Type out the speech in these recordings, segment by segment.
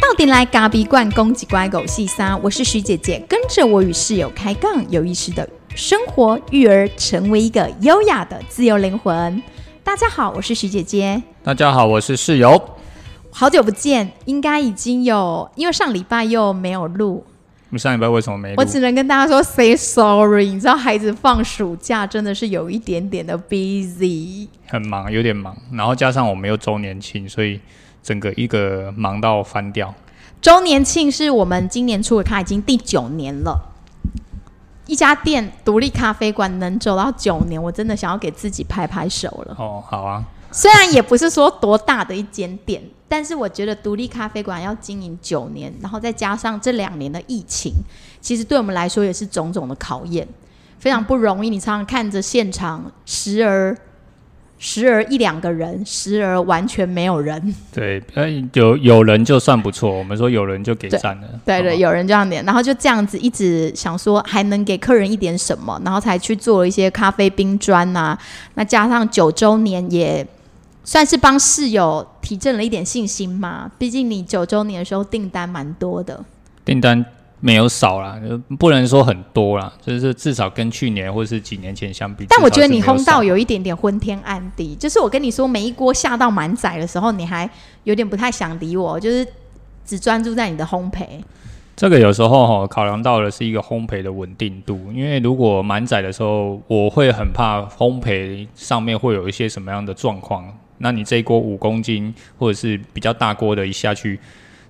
到底来咖比罐攻击乖狗细沙，我是徐姐姐，跟着我与室友开杠，有意识的生活育儿，成为一个优雅的自由灵魂。大家好，我是徐姐姐，大家好，我是室友。好久不见，应该已经有，因为上礼拜又没有录，你上礼拜为什么没？我只能跟大家说 say sorry。你知道孩子放暑假真的是有一点点的 busy，很忙，有点忙，然后加上我们又周年庆，所以整个一个忙到翻掉。周年庆是我们今年出的卡已经第九年了，一家店独立咖啡馆能走到九年，我真的想要给自己拍拍手了。哦，好啊，虽然也不是说多大的一间店，但是我觉得独立咖啡馆要经营九年，然后再加上这两年的疫情，其实对我们来说也是种种的考验，非常不容易。你常常看着现场，时而时而一两个人，时而完全没有人。对，呃，有有人就算不错，我们说有人就给赞了。对对，有人这样点，然后就这样子一直想说还能给客人一点什么，然后才去做了一些咖啡冰砖呐、那加上九周年也算是帮室友提振了一点信心嘛。毕竟你九周年的时候订单蛮多的，订单没有少啦，不能说很多啦，就是至少跟去年或是几年前相比。但我觉得你至少是没有少烘到有一点点昏天暗地。就是我跟你说，每一锅下到满载的时候，你还有点不太想理我，就是只专注在你的烘焙。这个有时候哈考量到的是一个烘焙的稳定度，因为如果满载的时候，我会很怕烘焙上面会有一些什么样的状况。那你这一锅五公斤或者是比较大锅的一下去，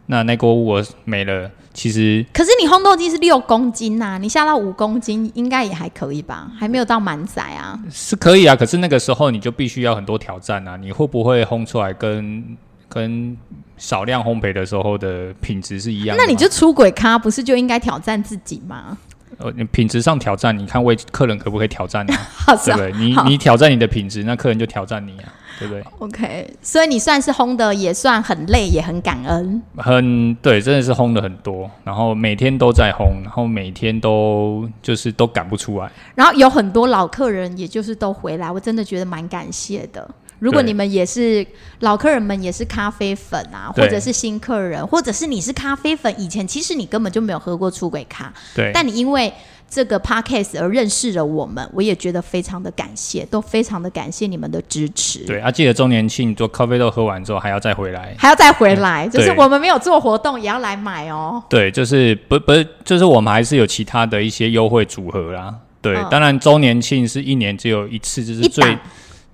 那那锅我没了，其实可是你烘豆机是六公斤呐、你下到五公斤应该也还可以吧？还没有到满载啊。是可以啊。可是那个时候你就必须要很多挑战啊，你会不会烘出来跟跟少量烘焙的时候的品质是一样的？那你就出轨咖，不是就应该挑战自己吗？呃，你品质上挑战，你看为客人可不可以挑战呢、好对不对？你你挑战你的品质，那客人就挑战你啊，对不对？OK，所以你算是烘的也算很累，也很感恩。很对，真的是烘的很多，然后每天都在烘，然后每天都就是都赶不出来。然后有很多老客人，也就是都回来，我真的觉得蛮感谢的。如果你们也是老客人们，也是咖啡粉啊，或者是新客人，或者是你是咖啡粉，以前其实你根本就没有喝过出轨咖，对，但你因为这个 podcast 而认识了我们，我也觉得非常的感谢，都非常的感谢你们的支持。对啊，记得周年庆做咖啡豆喝完之后还要再回来。还要再回来，就是我们没有做活动，也要来买哦。对，就是不不是，就是我们还是有其他的一些优惠组合啦。对，嗯当然周年庆是一年只有一次，就是最档，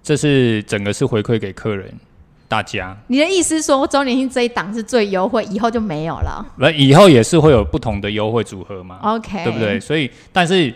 这是整个是回馈给客人大家。你的意思是说周年庆这一档是最优惠，以后就没有了那以后也是会有不同的优惠组合嘛？？OK，对不对？？所以，但是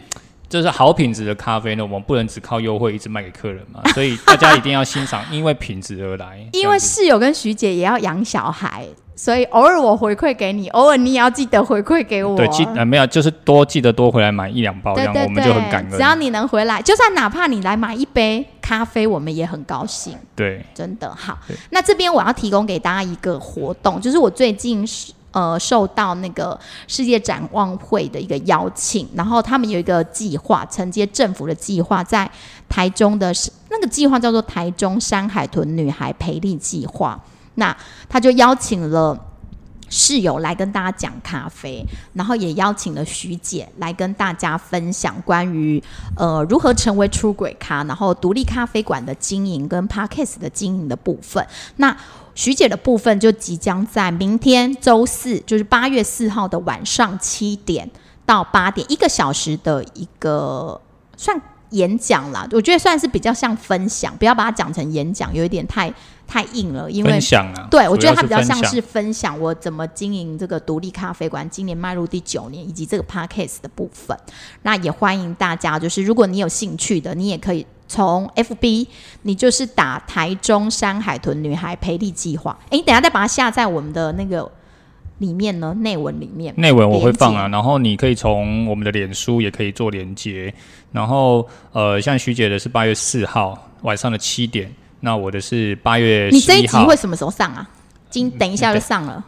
就是好品质的咖啡呢，我们不能只靠优惠一直卖给客人嘛，所以大家一定要欣赏，因为品质而来。因为室友跟徐姐也要养小孩，所以偶尔我回馈给你，偶尔你也要记得回馈给我。对记呃没有，就是多记得多回来买一两包，这样我们就很感恩，只要。你能回来，就算哪怕你来买一杯咖啡，我们也很高兴。对，真的好。那这边我要提供给大家一个活动，就是我最近是呃受到那个世界展望会的一个邀请，然后他们有一个计划，承接政府的计划，在台中的那个计划叫做台中山海豚女孩培力计划。那他就邀请了。室友来跟大家讲咖啡，然后也邀请了徐姐来跟大家分享关于呃如何成为出轨咖，然后独立咖啡馆的经营跟 Podcast 的经营的部分。那徐姐的部分就即将在明天周四，就是八月四号的晚上七点到八点，一个小时的一个算演讲啦。我觉得算是比较像分享，不要把它讲成演讲，有一点太太硬了，因为分享啊，对，我觉得它比较像是分享我怎么经营这个独立咖啡馆，今年迈入第九年，以及这个 podcast 的部分。那也欢迎大家，就是如果你有兴趣的，你也可以从 FB，你就是打台中山海豚女孩培力计划。诶，你等下再把它下在我们的那个里面呢，内文里面。内文我会放啊，然后你可以从我们的脸书也可以做连接，然后呃，像徐姐的是八月四号晚上的七点，那我的是八月你这一集会什么时候上啊？今等一下就上了。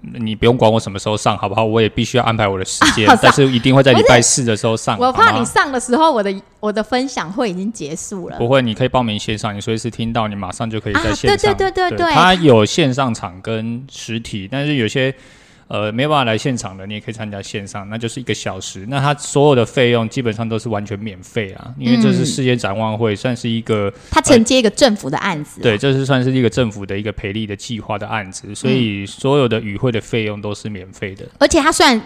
你不用管我什么时候上，好不好？我也必须要安排我的时间，啊但是一定会在礼拜四的时候上。我怕你上的时候，我的我的分享会已经结束了。不会，你可以报名线上，你随时听到，你马上就可以在啊线上。对对对对对它有线上场跟实体，但是有些呃没办法来现场的，你也可以参加线上，那就是一个小时。那它所有的费用基本上都是完全免费啊，因为这是嗯世界展望会，算是一个他承接一个政府的案子、啊，对，这是算是一个政府的一个培力的计划的案子，所以所有的与会的费用都是免费的。而且它虽然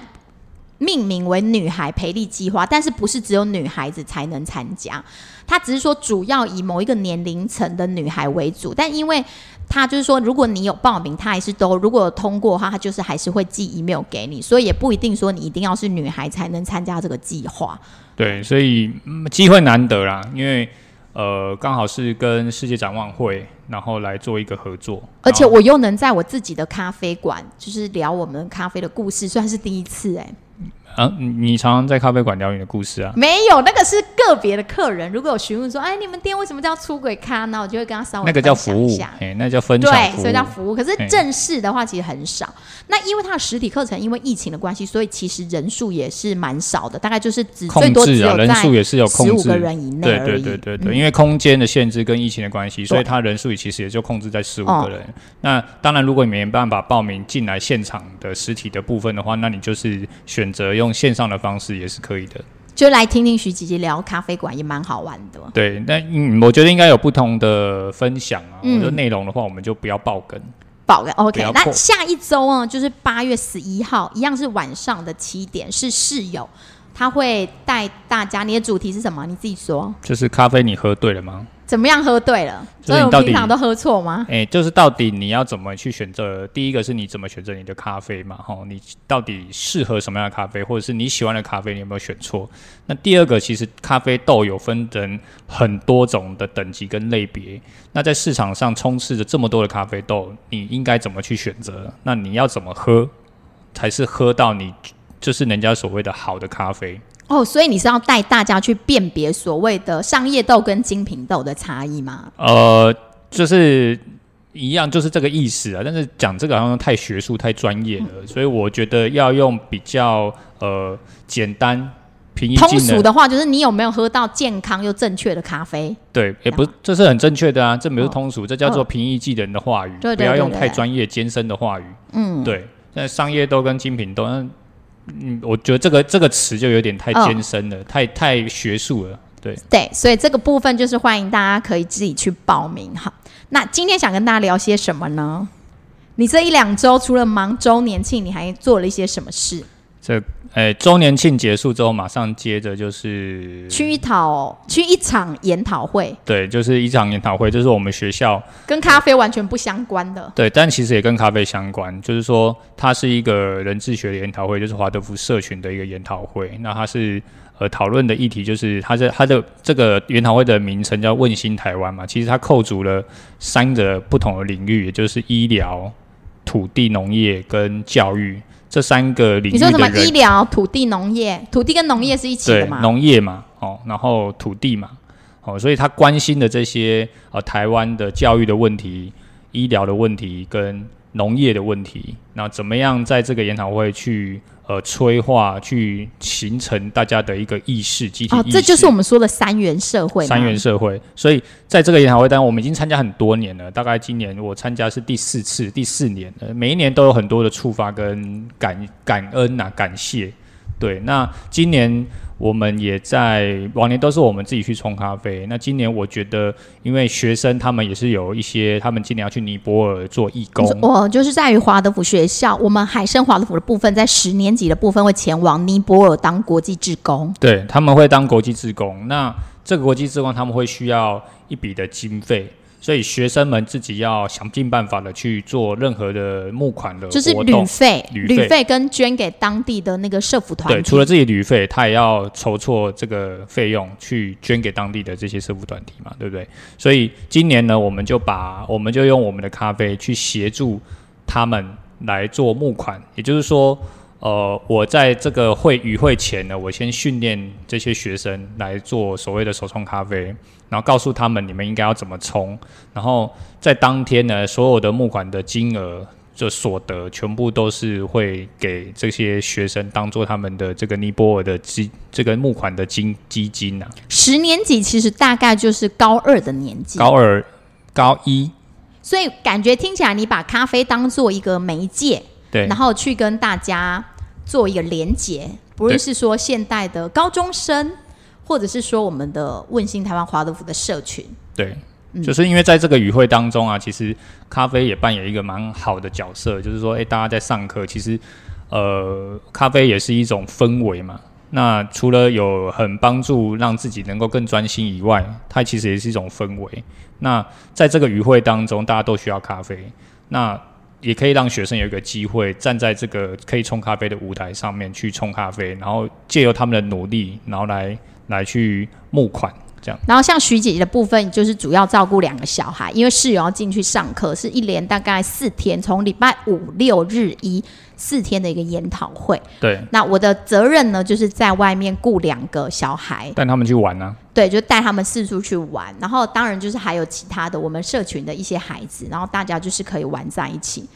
命名为女孩培力计划，但是不是只有女孩子才能参加，它只是说主要以某一个年龄层的女孩为主，但因为它就是说，如果你有报名，他还是都如果有通过的话，他就是还是会寄 email 给你，所以也不一定说你一定要是女孩才能参加这个计划。对，所以嗯机会难得啦，因为呃刚好是跟世界展望会，然后来做一个合作，而且我又能在我自己的咖啡馆，就是聊我们咖啡的故事，算是第一次哎、啊，你你常常在咖啡馆聊你的故事啊。没有，那个是个别的客人。如果有询问说，哎，你们店为什么叫出轨咖呢？我就会跟他稍微那个叫服务哎，那叫分享对，所以叫服务。可是正式的话其实很少。那因为它的实体课程因为疫情的关系，所以其实人数也是蛮少的，大概就是只最控多啊，人数也是有控制十五个人以内对。对对对对，嗯因为空间的限制跟疫情的关系，所以对它人数其实也就控制在十五哦个人。那当然，如果你没办法报名进来现场的实体的部分的话，那你就是选择用线上的方式也是可以的。就来听听徐姐姐聊咖啡馆也蛮好玩的。对，那嗯，我觉得应该有不同的分享啊。嗯我觉得内容的话，我们就不要爆梗。爆更 OK，那下一周呢，就是八月十一号，一样是晚上的七点，是室友，他会带大家。你的主题是什么？你自己说。就是咖啡，你喝对了吗？怎么样喝对了？所以我们平常都喝错吗？哎、就是到底你要怎么去选择？第一个是你怎么选择你的咖啡嘛，吼，你到底适合什么样的咖啡，或者是你喜欢的咖啡，你有没有选错？那第二个，其实咖啡豆有分成很多种的等级跟类别。那在市场上充斥着这么多的咖啡豆，你应该怎么去选择？那你要怎么喝，才是喝到你就是人家所谓的好的咖啡？哦，所以你是要带大家去辨别所谓的商业豆跟精品豆的差异吗？呃，就是一样，就是这个意思啊。但是讲这个好像太学术、太专业了，嗯所以我觉得要用比较呃简单、平易通。俗的话，就是你有没有喝到健康又正确的咖啡？对，也不，这是很正确的啊，这不是哦通俗，这叫做嗯平易近人的话语，对对不要用太专业、艰深的话语。嗯，对，那商业豆跟精品豆，那嗯，我觉得这个这个词就有点太嗯艰深了，太太学术了。对，对，所以这个部分就是欢迎大家可以自己去报名哈。那今天想跟大家聊些什么呢？你这一两周除了忙周年庆，你还做了一些什么事？这诶周年庆结束之后，马上接着就是去一讨去一场研讨会，对，就是一场研讨会，就是我们学校跟咖啡完全不相关的。对，但其实也跟咖啡相关，就是说它是一个人智学的研讨会，就是华德福社群的一个研讨会。那它是呃讨论的议题就是它的它的这个研讨会的名称叫“问心台湾”嘛，其实它扣足了三个不同的领域，也就是医疗、土地、农业跟教育这三个领域你说什么医疗、土地、农业？土地跟农业是一起的嘛？农业嘛，哦，然后土地嘛，哦，所以他关心的这些呃台湾的教育的问题、医疗的问题跟农业的问题，那怎么样在这个研讨会去呃催化、去形成大家的一个意识、集体哦意，识？这就是我们说的三元社会。三元社会，所以在这个研讨会当中，我们已经参加很多年了，大概今年我参加是第四次、第四年了，每一年都有很多的触发跟感感恩呐、感谢。对，那今年我们也在往年都是我们自己去冲咖啡，那今年我觉得，因为学生他们也是有一些，他们今年要去尼泊尔做义工，我就是在于华德福学校，我们海参华德福的部分，在十年级的部分会前往尼泊尔当国际志工。对，他们会当国际志工。那这个国际志工他们会需要一笔的经费，所以学生们自己要想尽办法的去做任何的募款的就是活动。旅费、旅费旅费跟捐给当地的那个社服团对，体。除了自己旅费，他也要筹措这个费用去捐给当地的这些社服团体嘛，对不对？所以今年呢，我们就把我们就用我们的咖啡去协助他们来做募款，也就是说，呃，我在这个会与会前呢，我先训练这些学生来做所谓的手冲咖啡，然后告诉他们你们应该要怎么冲，然后在当天呢，所有的募款的金额就所得全部都是会给这些学生当做他们的这个尼泊尔的基这个募款的金基金呐、十年级其实大概就是高二的年纪，高二、高一，所以感觉听起来你把咖啡当做一个媒介，对。然后去跟大家做一个连结，不论是说现代的高中生，或者是说我们的问心台湾华德福的社群，对，嗯就是因为在这个与会当中啊，其实咖啡也扮演一个蛮好的角色，就是说，诶，大家在上课，其实呃，咖啡也是一种氛围嘛。那除了有很帮助让自己能够更专心以外，它其实也是一种氛围。那在这个与会当中，大家都需要咖啡，那也可以让学生有一个机会站在这个可以冲咖啡的舞台上面去冲咖啡，然后借由他们的努力，然后来来去募款，这样。然后像徐姐姐的部分，就是主要照顾两个小孩，因为室友要进去上课，是一连大概四天，从礼拜五六日一四天的一个研讨会。对，那我的责任呢，就是在外面雇两个小孩，带他们去玩啊。对，就带他们四处去玩。然后当然就是还有其他的我们社群的一些孩子，然后大家就是可以玩在一起。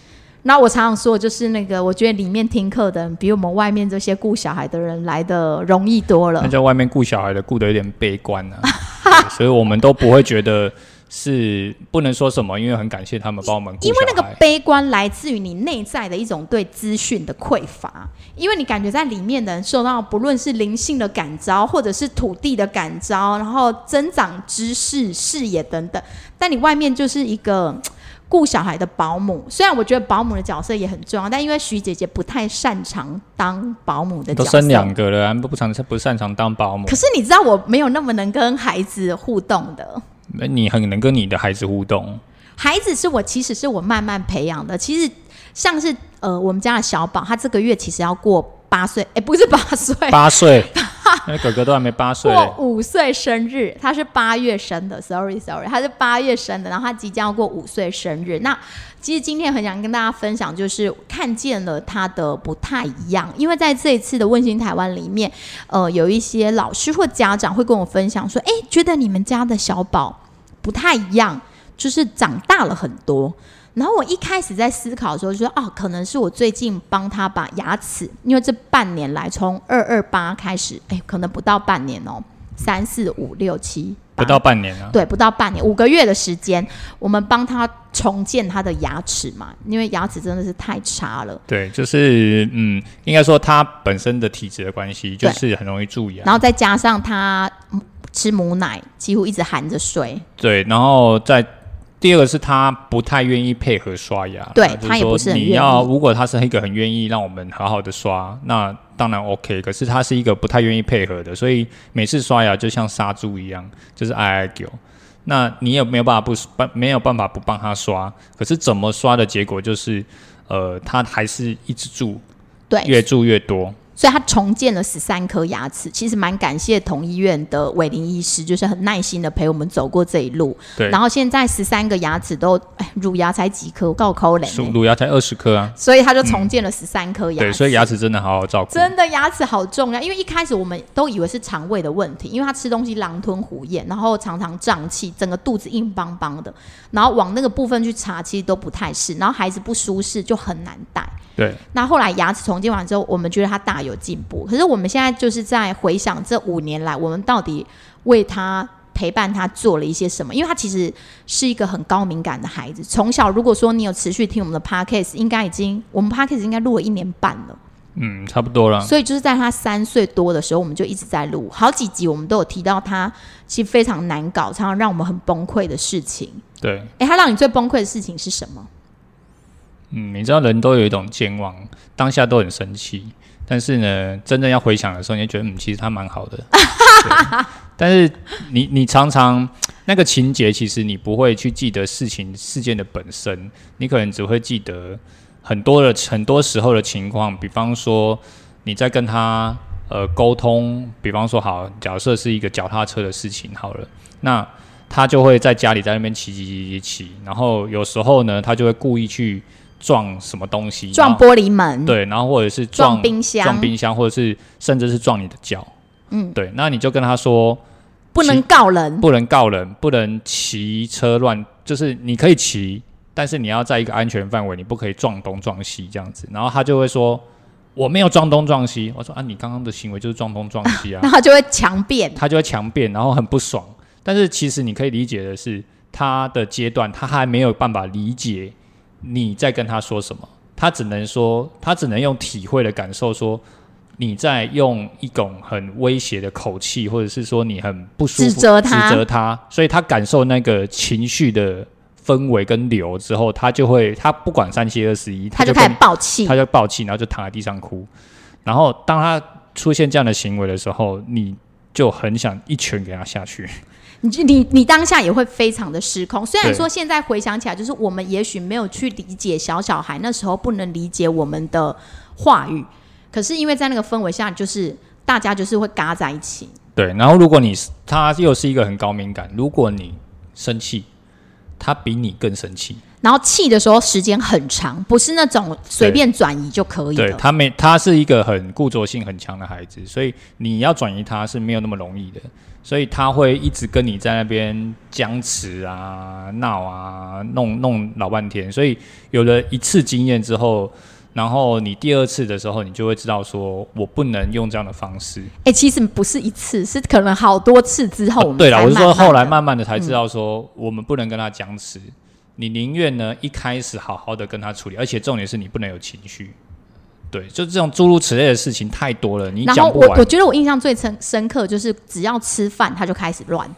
那我常常说，就是那个，我觉得里面听课的人比我们外面这些顾小孩的人来的容易多了那。在外面顾小孩的顾的有点悲观啊，所以我们都不会觉得是不能说什么，因为很感谢他们帮我们因为那个悲观来自于你内在的一种对资讯的匮乏，因为你感觉在里面的人受到不论是灵性的感召，或者是土地的感召，然后增长知识、视野等等，但你外面就是一个嘖顾小孩的保姆。虽然我觉得保姆的角色也很重要，但因为徐姐姐不太擅长当保姆的角色，都生两个了，还不擅不擅长当保姆可。是你知道我没有那么能跟孩子互动的。你很能跟你的孩子互动，孩子是我其实是我慢慢培养的。其实像是呃我们家的小宝，他这个月其实要过八岁，哎，不是八岁，八岁，那哥哥都还没八岁，过五岁生日，他是八月生的，sorry sorry，他是八月生的，然后他即将要过五岁生日。那其实今天很想跟大家分享，就是看见了他的不太一样，因为在这一次的问心台湾里面，呃，有一些老师或家长会跟我分享说，哎，觉得你们家的小宝不太一样，就是长大了很多。然后我一开始在思考的时候就说，哦，可能是我最近帮他把牙齿，因为这半年来从二二八开始，哎，可能不到半年哦，三四五六七，不到半年啊。对，不到半年，五个月的时间，我们帮他重建他的牙齿嘛，因为牙齿真的是太差了。对，就是嗯，应该说他本身的体质的关系，就是很容易蛀牙。然后再加上他嗯吃母奶，几乎一直含着睡，对，然后再第二个是他不太愿意配合刷牙，对就是他也不说是你要如果他是一个很愿意让我们好好的刷，那当然 OK。可是他是一个不太愿意配合的，所以每次刷牙就像杀猪一样，就是挨挨丢。那你也没有办法不帮，没有办法不帮他刷。可是怎么刷的结果就是，呃，他还是一直蛀，对，越蛀越多。所以他重建了十三颗牙齿，其实蛮感谢同医院的伟林医师，就是很耐心的陪我们走过这一路。对，然后现在十三个牙齿都，哎，乳牙才几颗，够抠嘞，乳乳牙才二十颗啊。所以他就重建了十三颗牙齿。对，所以牙齿真的好好照顾。真的牙齿好重要，因为一开始我们都以为是肠胃的问题，因为他吃东西狼吞虎咽，然后常常胀气，整个肚子硬邦邦的，然后往那个部分去查，其实都不太是，然后孩子不舒适就很难带。对，那后来牙齿重建完之后，我们觉得他大有进步，可是我们现在就是在回想这五年来，我们到底为他。陪伴他做了一些什么？因为他其实是一个很高敏感的孩子。从小，如果说你有持续听我们的 podcast，应该已经我们 podcast 应该录了一年半了。嗯，差不多了。所以就是在他三岁多的时候，我们就一直在录好几集，我们都有提到他其实非常难搞，常常让我们很崩溃的事情。对，诶，他让你最崩溃的事情是什么？嗯，你知道人都有一种健忘，当下都很生气，但是呢，真正要回想的时候，你就觉得嗯，其实他蛮好的。对但是你你常常那个情节，其实你不会去记得事情事件的本身，你可能只会记得很多的很多时候的情况，比方说你在跟他呃沟通，比方说好，假设是一个脚踏车的事情好了，那他就会在家里在那边骑骑骑骑骑，然后有时候呢，他就会故意去撞什么东西，撞玻璃门，对，然后或者是撞撞冰箱撞冰箱，或者是甚至是撞你的脚，嗯，对，那你就跟他说，不能告人。不能告人，不能骑车乱，就是你可以骑，但是你要在一个安全范围，你不可以撞东撞西这样子。然后他就会说我没有撞东撞西。我说啊，你刚刚的行为就是撞东撞西啊。然 后他就会强辩，他就会强辩，然后很不爽。但是其实你可以理解的是，他的阶段他还没有办法理解你在跟他说什么，他只能说，他只能用体会的感受说。你在用一种很威胁的口气，或者是说你很不舒服，指责他，指责他，所以他感受那个情绪的氛围跟流之后，他就会，他不管三七二十一，他就开始暴气，他就暴气，然后就躺在地上哭。然后当他出现这样的行为的时候，你就很想一拳给他下去。你你你当下也会非常的失控。虽然说现在回想起来，就是我们也许没有去理解小小孩那时候不能理解我们的话语。可是因为在那个氛围下，就是大家就是会嘎在一起。对，然后如果你他又是一个很高敏感，如果你生气，他比你更生气。然后气的时候时间很长，不是那种随便转移就可以。对他没，他是一个很固着性很强的孩子，所以你要转移他是没有那么容易的。所以他会一直跟你在那边僵持啊、闹啊、弄弄老半天。所以有了一次经验之后。然后你第二次的时候，你就会知道说，我不能用这样的方式。哎，其实不是一次，是可能好多次之后。对了，我是说后来慢慢的才知道说，我们不能跟他僵持。你宁愿呢一开始好好的跟他处理，而且重点是你不能有情绪。对，就这种诸如此类的事情太多了，你讲不完。我我觉得我印象最深深刻就是，只要吃饭他就开始乱，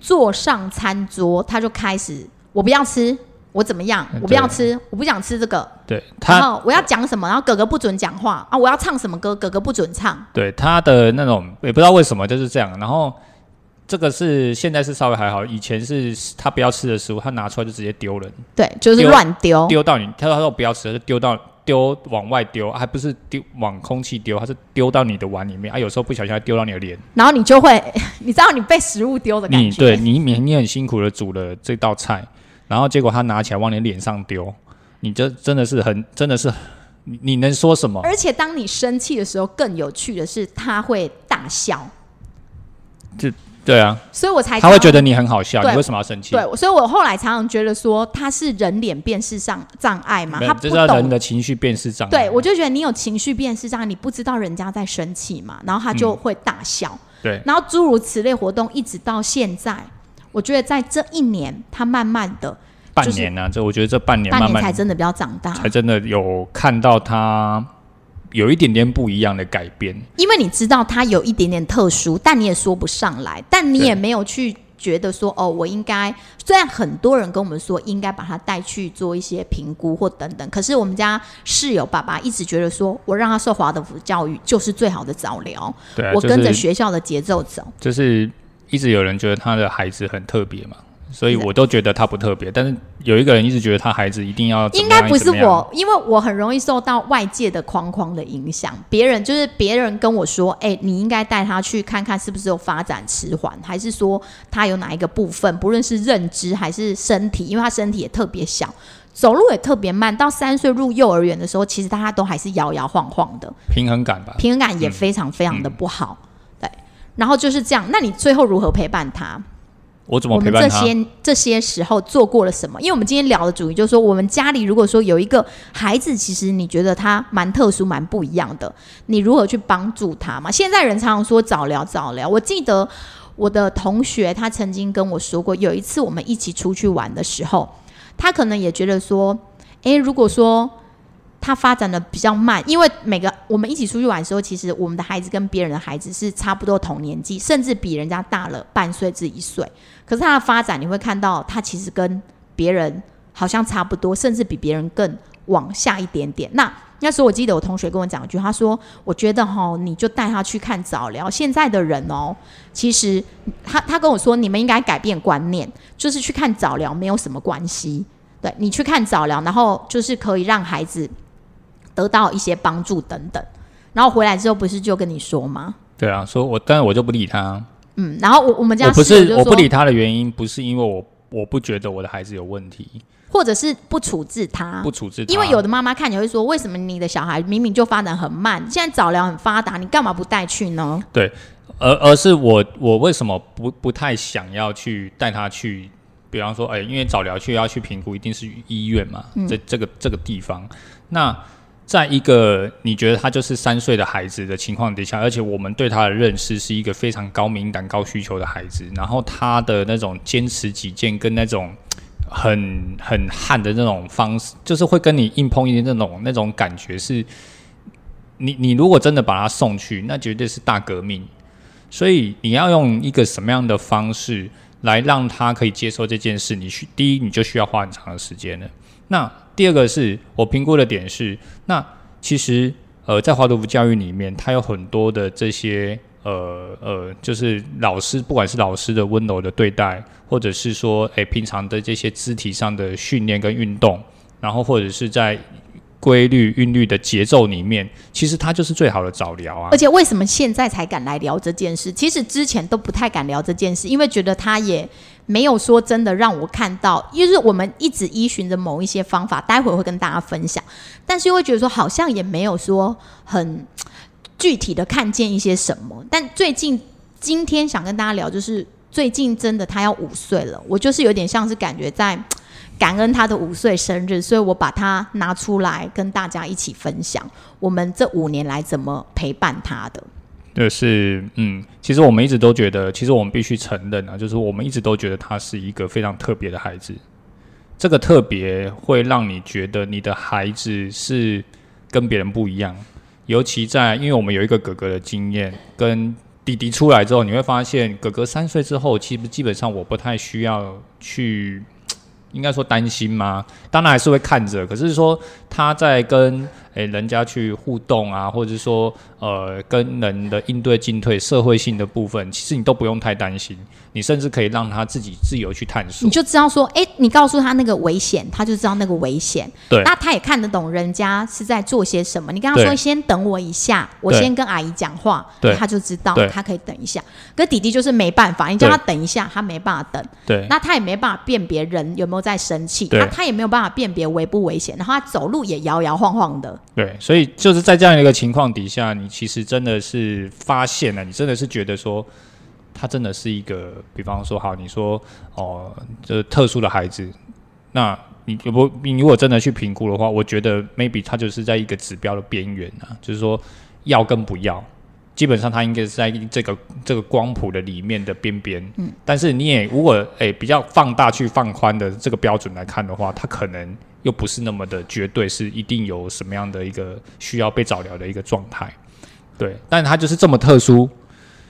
坐上餐桌他就开始我不要吃。我怎么样？我不要吃，我不想吃这个。对，然后我要讲什么？然后哥哥不准讲话啊！我要唱什么歌？哥哥不准唱。对，他的那种也不知道为什么就是这样。然后这个是现在是稍微还好，以前是他不要吃的食物，他拿出来就直接丢人。对，就是乱丢，丢到你。他说他说不要吃，就丢到丢往外丢，还不是丢往空气丢，它是丢到你的碗里面啊。有时候不小心还丢到你的脸，然后你就会，你知道你被食物丢的感觉。对你你你很辛苦的煮了这道菜。然后结果他拿起来往你脸上丢，你这真的是很真的是，你你能说什么？而且当你生气的时候，更有趣的是他会大笑。这对啊，所以我才他会觉得你很好笑。你为什么要生气？对，所以我后来常常觉得说他是人脸辨识上障碍嘛，他不懂人的情绪辨识障碍。对，我就觉得你有情绪辨识障碍，你不知道人家在生气嘛，然后他就会大笑。对，然后诸如此类活动一直到现在。我觉得在这一年，他慢慢的半年呢，这我觉得这半年慢慢才真的比较长大，才真的有看到他有一点点不一样的改变。因为你知道他有一点点特殊，但你也说不上来，但你也没有去觉得说哦，我应该。虽然很多人跟我们说应该把他带去做一些评估或等等，可是我们家室友爸爸一直觉得说我让他受华德福教育就是最好的早疗。对，我跟着学校的节奏走，就是。一直有人觉得他的孩子很特别嘛，所以我都觉得他不特别。但是有一个人一直觉得他孩子一定要应该不是我，因为我很容易受到外界的框框的影响。别人就是别人跟我说：“哎，你应该带他去看看是不是有发展迟缓，还是说他有哪一个部分，不论是认知还是身体，因为他身体也特别小，走路也特别慢。到三岁入幼儿园的时候，其实大家都还是摇摇晃晃的，平衡感吧，平衡感也非常非常的不好。”对然后就是这样，那你最后如何陪伴他？我怎么陪伴他？这些这些时候做过了什么？因为我们今天聊的主题就是说，我们家里如果说有一个孩子，其实你觉得他蛮特殊、蛮不一样的，你如何去帮助他嘛？现在人常常说早聊，早聊。我记得我的同学他曾经跟我说过，有一次我们一起出去玩的时候，他可能也觉得说，诶，如果说。他发展的比较慢，因为每个我们一起出去玩的时候，其实我们的孩子跟别人的孩子是差不多同年纪，甚至比人家大了半岁至一岁。可是他的发展，你会看到他其实跟别人好像差不多，甚至比别人更往下一点点。那那时候我记得我同学跟我讲一句，他说：“我觉得哈，你就带他去看早疗。现在的人哦，其实他他跟我说，你们应该改变观念，就是去看早疗没有什么关系。对你去看早疗，然后就是可以让孩子。”得到一些帮助等等，然后回来之后不是就跟你说吗？对啊，说我，但是我就不理他。嗯，然后我我们家不是我不理他的原因，不是因为我我不觉得我的孩子有问题，或者是不处置他，不处置。因为有的妈妈看你会说，为什么你的小孩明明就发展很慢，现在早疗很发达，你干嘛不带去呢？对，而而是我我为什么不不太想要去带他去比方说，哎、因为早疗去要去评估，一定是医院嘛，这这个这个地方。那在一个你觉得他就是三岁的孩子的情况底下，而且我们对他的认识是一个非常高敏感、高需求的孩子，然后他的那种坚持己见跟那种很很悍的那种方式，就是会跟你硬碰硬的那种那种感觉是，你你如果真的把他送去，那绝对是大革命。所以你要用一个什么样的方式来让他可以接受这件事？你需第一，你就需要花很长的时间了。那第二个是我评估的点是，那其实呃，在华德福教育里面，它有很多的这些呃呃，就是老师，不管是老师的温柔的对待，或者是说，诶、平常的这些肢体上的训练跟运动，然后或者是在规律韵律的节奏里面，其实它就是最好的早疗啊而。且为什么现在才敢来聊这件事？其实之前都不太敢聊这件事，因为觉得他也没有说真的让我看到，因为我们一直依循着某一些方法，待会会跟大家分享，但是又会觉得说好像也没有说很 具体的看见一些什么。但最近今天想跟大家聊，就是最近真的他要五岁了，我就是有点像是感觉在。感恩他的五岁生日，所以我把它拿出来跟大家一起分享，我们这五年来怎么陪伴他的。就是嗯，其实我们一直都觉得，其实我们必须承认啊，就是我们一直都觉得他是一个非常特别的孩子。这个特别会让你觉得你的孩子是跟别人不一样，尤其在因为我们有一个哥哥的经验，跟弟弟出来之后，你会发现哥哥三岁之后，其实基本上我不太需要去。应该说担心吗？当然还是会看着，可是说他在跟诶、人家去互动啊，或者是说呃跟人的应对进退、社会性的部分，其实你都不用太担心，你甚至可以让他自己自由去探索你。就知道说，哎、你告诉他那个危险，他就知道那个危险。对那他也看得懂人家是在做些什么。你跟他说，先等我一下，我先跟阿姨讲话，对他就知道他可以等一下。可弟弟就是没办法，你叫他等一下，他没办法等。对那他也没办法辨别人有没有在生气，对那他也没有办法辨别危不危险，然后他走路也摇摇晃晃的。对，所以就是在这样一个情况底下，你其实真的是发现了，你真的是觉得说，他真的是一个，比方说，好，你说哦，这特殊的孩子，那你不，你如果真的去评估的话，我觉得 maybe 他就是在一个指标的边缘啊，就是说要跟不要。基本上，他应该是在这个这个光谱的里面的边边，嗯，但是你也如果诶、比较放大去放宽的这个标准来看的话，他可能又不是那么的绝对，是一定有什么样的一个需要被早疗的一个状态，对，但它就是这么特殊，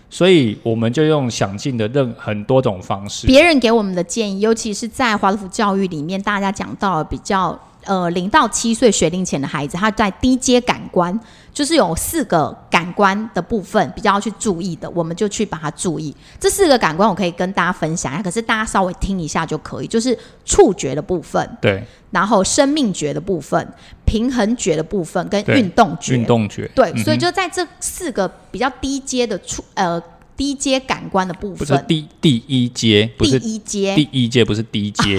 所以我们就用想尽的任很多种方式，别人给我们的建议，尤其是在华德福教育里面，大家讲到比较呃零到七岁学龄前的孩子，他在低阶感官，就是有四个感官的部分比较要去注意的，我们就去把它注意。这四个感官我可以跟大家分享一下，可是大家稍微听一下就可以，就是触觉的部分，对然后生命觉的部分、平衡觉的部分跟运动觉。运动觉，对，嗯所以就在这四个比较低阶的触呃低阶感官的部不是分，第第一阶，不第一阶第一阶，不是第一阶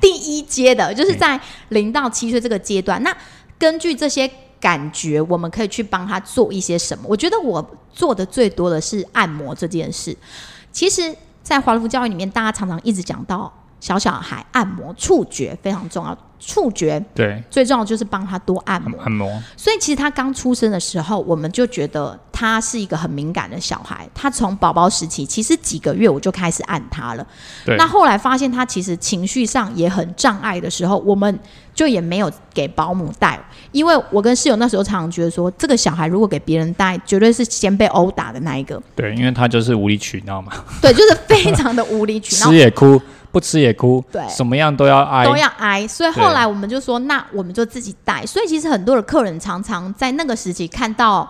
第一阶的，就是在零到七岁这个阶段。那根据这些感觉，我们可以去帮他做一些什么？我觉得我做的最多的是按摩这件事。其实，在华德福教育里面，大家常常一直讲到小小孩按摩触觉非常重要，触觉对最重要的就是帮他多按摩。按摩，所以其实他刚出生的时候，我们就觉得他是一个很敏感的小孩。他从宝宝时期，其实几个月我就开始按他了。对那后来发现他其实情绪上也很障碍的时候，我们就也没有给保姆带，因为我跟室友那时候常常觉得说，这个小孩如果给别人带，绝对是先被殴打的那一个。对，因为他就是无理取闹嘛，对，就是非常的无理取闹 吃。也哭，不吃也哭，对什么样都要挨，都要挨，所以后来我们就说，那我们就自己带。所以其实很多的客人常常在那个时期看到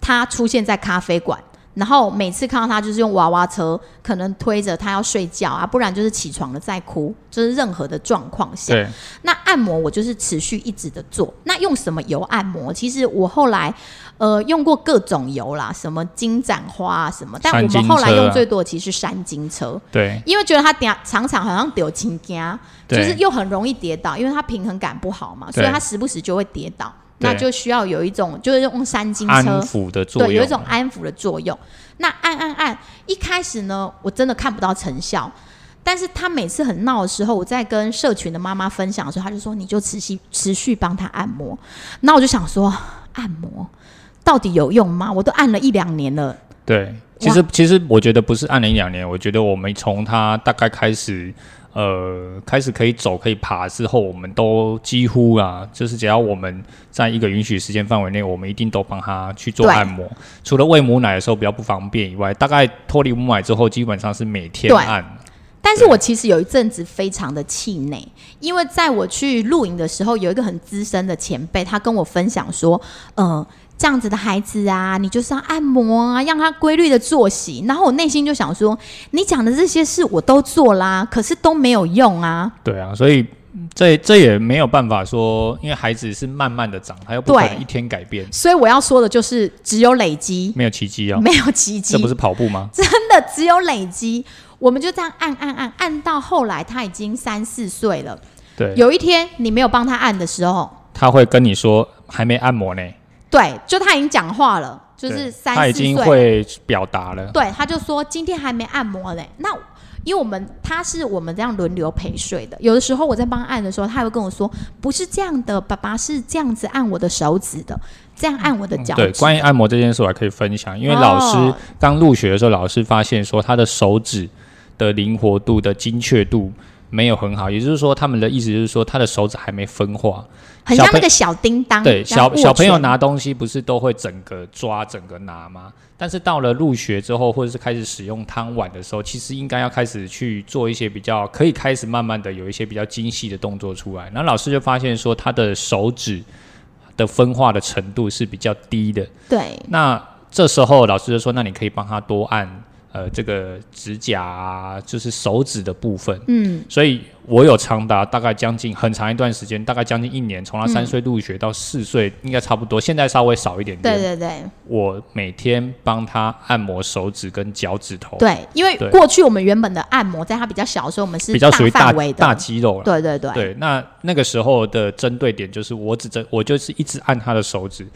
他出现在咖啡馆，然后每次看到他就是用娃娃车，可能推着他要睡觉啊，不然就是起床了再哭，就是任何的状况下。对那按摩我就是持续一直的做。那用什么油按摩？其实我后来呃用过各种油啦，什么金盏花啊什么，但我们后来用最多的其实是山金车。对因为觉得它点常常好像丢青家，就是又很容易跌倒，因为它平衡感不好嘛，所以对他时不时就会跌倒。那就需要有一种，就是用山金安车，抚的作用，对，有一种安抚的作用。那按按按，一开始呢，我真的看不到成效，但是他每次很闹的时候，我在跟社群的妈妈分享的时候，他就说你就持续持续帮他按摩。那我就想说，按摩到底有用吗？我都按了一两年了。对，其实其实我觉得不是按了一两年，我觉得我们从他大概开始。呃，开始可以走可以爬之后，我们都几乎啊，就是只要我们在一个允许时间范围内，我们一定都帮他去做按摩。除了喂母奶的时候比较不方便以外，大概脱离母奶之后，基本上是每天按。但是我其实有一阵子非常的气馁，因为在我去露营的时候，有一个很资深的前辈，他跟我分享说，嗯。这样子的孩子啊，你就是要按摩啊，让他规律的作息。然后我内心就想说，你讲的这些事我都做啦，可是都没有用啊。对啊，所以这这也没有办法说，因为孩子是慢慢的长，他又不可能一天改变。所以我要说的就是，只有累积，没有奇迹啊，没有奇迹。这不是跑步吗？真的只有累积。我们就这样按按按按到后来，他已经三四岁了。对，有一天你没有帮他按的时候，他会跟你说还没按摩呢。对，就他已经讲话了，就是三他已经会表达了。对，他就说今天还没按摩嘞。那因为我们他是我们这样轮流陪睡的，有的时候我在帮他按的时候，他会跟我说不是这样的，爸爸是这样子按我的手指的，这样按我的脚。对，关于按摩这件事我还可以分享，因为老师刚入学的时候，老师发现说他的手指的灵活度的精确度。没有很好，也就是说，他们的意思就是说，他的手指还没分化，很像那个小叮当。对，小小朋友拿东西不是都会整个抓、整个拿吗？但是到了入学之后，或者是开始使用汤碗的时候，其实应该要开始去做一些比较，可以开始慢慢的有一些比较精细的动作出来。那老师就发现说，他的手指的分化的程度是比较低的。对。那这时候老师就说，那你可以帮他多按。呃，这个指甲啊，就是手指的部分。嗯，所以我有长达大概将近很长一段时间，大概将近一年，从他三岁入学到四岁，应该差不多。现在稍微少一点点。对对对。我每天帮他按摩手指跟脚趾头。对，因为过去我们原本的按摩，在他比较小的时候，我们是比较属于大大肌肉了。对对对。对，那那个时候的针对点就是我只针，我就是一直按他的手指。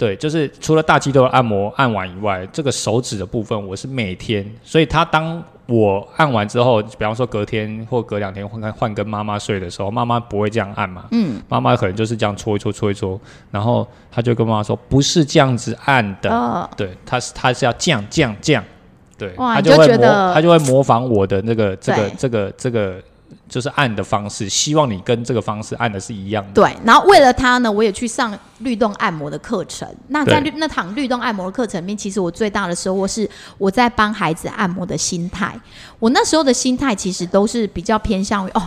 对，就是除了大肌肉按摩按完以外，这个手指的部分我是每天，所以他当我按完之后，比方说隔天或隔两天换换跟妈妈睡的时候，妈妈不会这样按嘛，嗯，妈妈可能就是这样搓一搓搓一搓，然后他就跟妈妈说不是这样子按的，对，他是他是要这样这样这样，对，他就会模他就会模仿我的那个这个这个这个。就是按的方式，希望你跟这个方式按的是一样的。对，然后为了他呢，我也去上律动按摩的课程。那在律那堂律动按摩的课程里面，其实我最大的收获是我在帮孩子按摩的心态。我那时候的心态其实都是比较偏向于哦，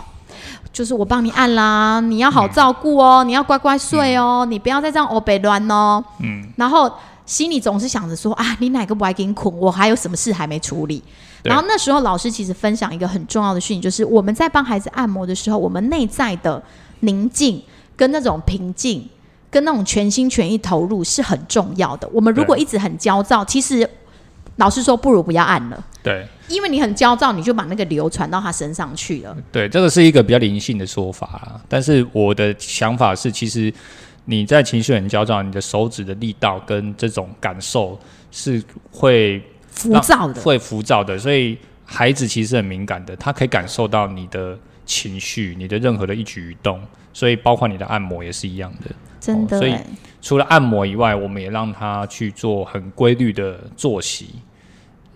就是我帮你按啦，你要好照顾哦，你要乖乖睡哦，你不要再这样欧北乱哦。嗯。然后心里总是想着说啊，你哪个不爱给你捆？我还有什么事还没处理？然后那时候老师其实分享一个很重要的讯息，就是我们在帮孩子按摩的时候，我们内在的宁静跟那种平静，跟那种全心全意投入是很重要的。我们如果一直很焦躁，其实老师说不如不要按了。对，因为你很焦躁，你就把那个流传到他身上去了。对，这个是一个比较灵性的说法啦。但是我的想法是，其实你在情绪很焦躁，你的手指的力道跟这种感受是会。浮躁的会浮躁的，所以孩子其实很敏感的，他可以感受到你的情绪，你的任何的一举一动，所以包括你的按摩也是一样的。真的，所以除了按摩以外，我们也让他去做很规律的作息。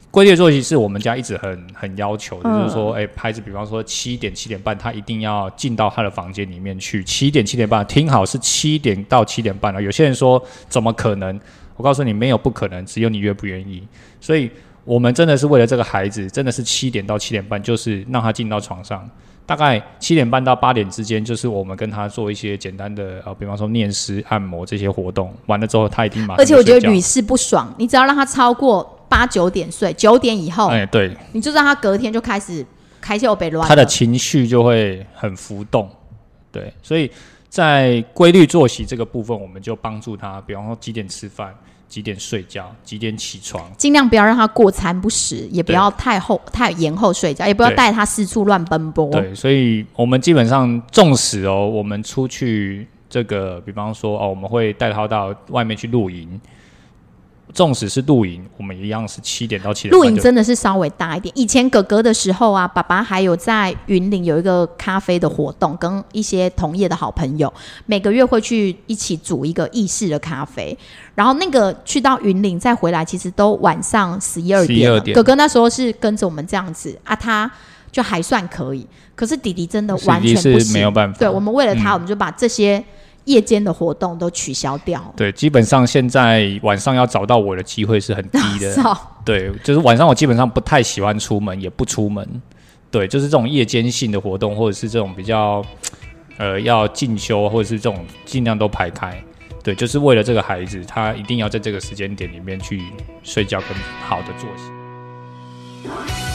规律作息是我们家一直很很要求的，就是说，哎，孩子，比方说七点七点半，他一定要进到他的房间里面去。七点七点半，听好是七点到七点半了。有些人说，怎么可能？我告诉你，没有不可能，只有你愿不愿意。所以，我们真的是为了这个孩子，真的是七点到七点半，就是让他进到床上。大概七点半到八点之间，就是我们跟他做一些简单的呃，比方说念诗、按摩这些活动。完了之后，他一定马上。而且我觉得屡试不爽，你只要让他超过八九点睡，九点以后，哎，对，你就让他隔天就开始开窍被乱，他的情绪就会很浮动。对，所以。在规律作息这个部分，我们就帮助他，比方说几点吃饭、几点睡觉、几点起床，尽量不要让他过餐不食，也不要太后太延后睡觉，也不要带他四处乱奔波。对，所以我们基本上纵使哦，我们出去这个，比方说哦，我们会带他到外面去露营，纵使是露营，我们一样是七点到七点。露营真的是稍微大一点。以前哥哥的时候啊，爸爸还有在云林有一个咖啡的活动，跟一些同业的好朋友，每个月会去一起煮一个意式的咖啡。然后那个去到云林再回来，其实都晚上十一二点了。12点哥哥那时候是跟着我们这样子啊，他就还算可以。可是弟弟真的完全不行，没有办法。对我们为了他，嗯我们就把这些夜间的活动都取消掉。对，基本上现在晚上要找到我的机会是很低的。对，就是晚上我基本上不太喜欢出门，也不出门。对，就是这种夜间性的活动，或者是这种比较呃要进修，或者是这种尽量都排开。对，就是为了这个孩子，他一定要在这个时间点里面去睡觉跟好的作息。